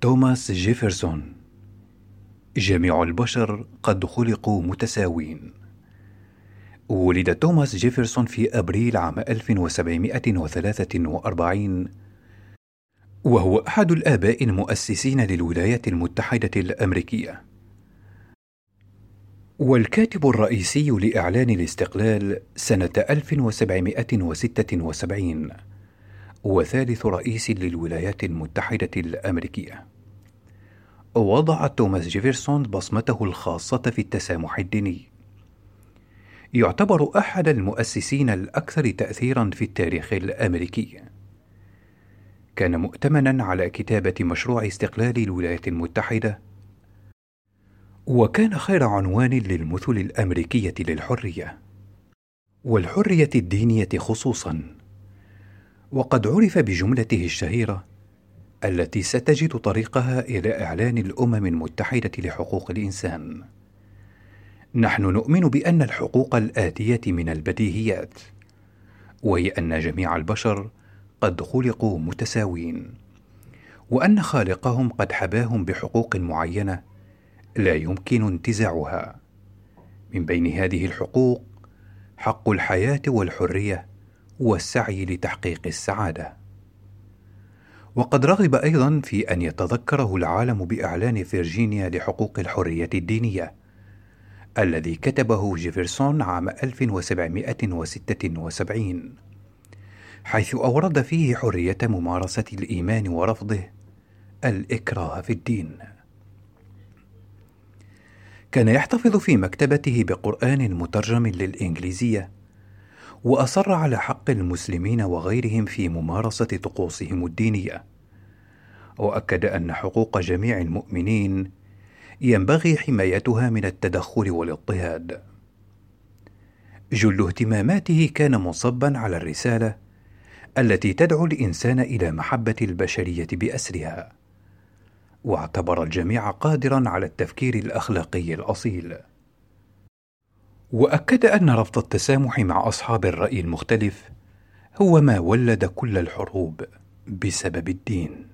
توماس جيفرسون. جميع البشر قد خلقوا متساوين. ولد توماس جيفرسون في أبريل عام 1743 وهو أحد الآباء المؤسسين للولايات المتحدة الأمريكية. والكاتب الرئيسي لإعلان الاستقلال سنة 1776 وثالث رئيس للولايات المتحدة الأمريكية. وضع توماس جيفرسون بصمته الخاصة في التسامح الديني. يعتبر أحد المؤسسين الأكثر تأثيرا في التاريخ الأمريكي. كان مؤتمنا على كتابة مشروع استقلال الولايات المتحدة وكان خير عنوان للمثل الأمريكية للحرية والحرية الدينية خصوصا وقد عرف بجملته الشهيرة التي ستجد طريقها إلى إعلان الأمم المتحدة لحقوق الإنسان. نحن نؤمن بأن الحقوق الآتية من البديهيات وهي أن جميع البشر قد خلقوا متساوين وأن خالقهم قد حباهم بحقوق معينة لا يمكن انتزاعها. من بين هذه الحقوق حق الحياة والحرية والسعي لتحقيق السعادة وقد رغب أيضا في أن يتذكره العالم بإعلان فيرجينيا لحقوق الحرية الدينية الذي كتبه جيفرسون عام 1776 حيث أورد فيه حرية ممارسة الإيمان ورفضه الإكراه في الدين. كان يحتفظ في مكتبته بقرآن مترجم للإنجليزية وأصر على حق المسلمين وغيرهم في ممارسة طقوسهم الدينية. وأكد أن حقوق جميع المؤمنين ينبغي حمايتها من التدخل والاضطهاد. جل اهتماماته كان منصبا على الرسالة التي تدعو الإنسان إلى محبة البشرية بأسرها واعتبر الجميع قادرا على التفكير الأخلاقي الأصيل. وأكد أن رفض التسامح مع أصحاب الرأي المختلف هو ما ولد كل الحروب بسبب الدين.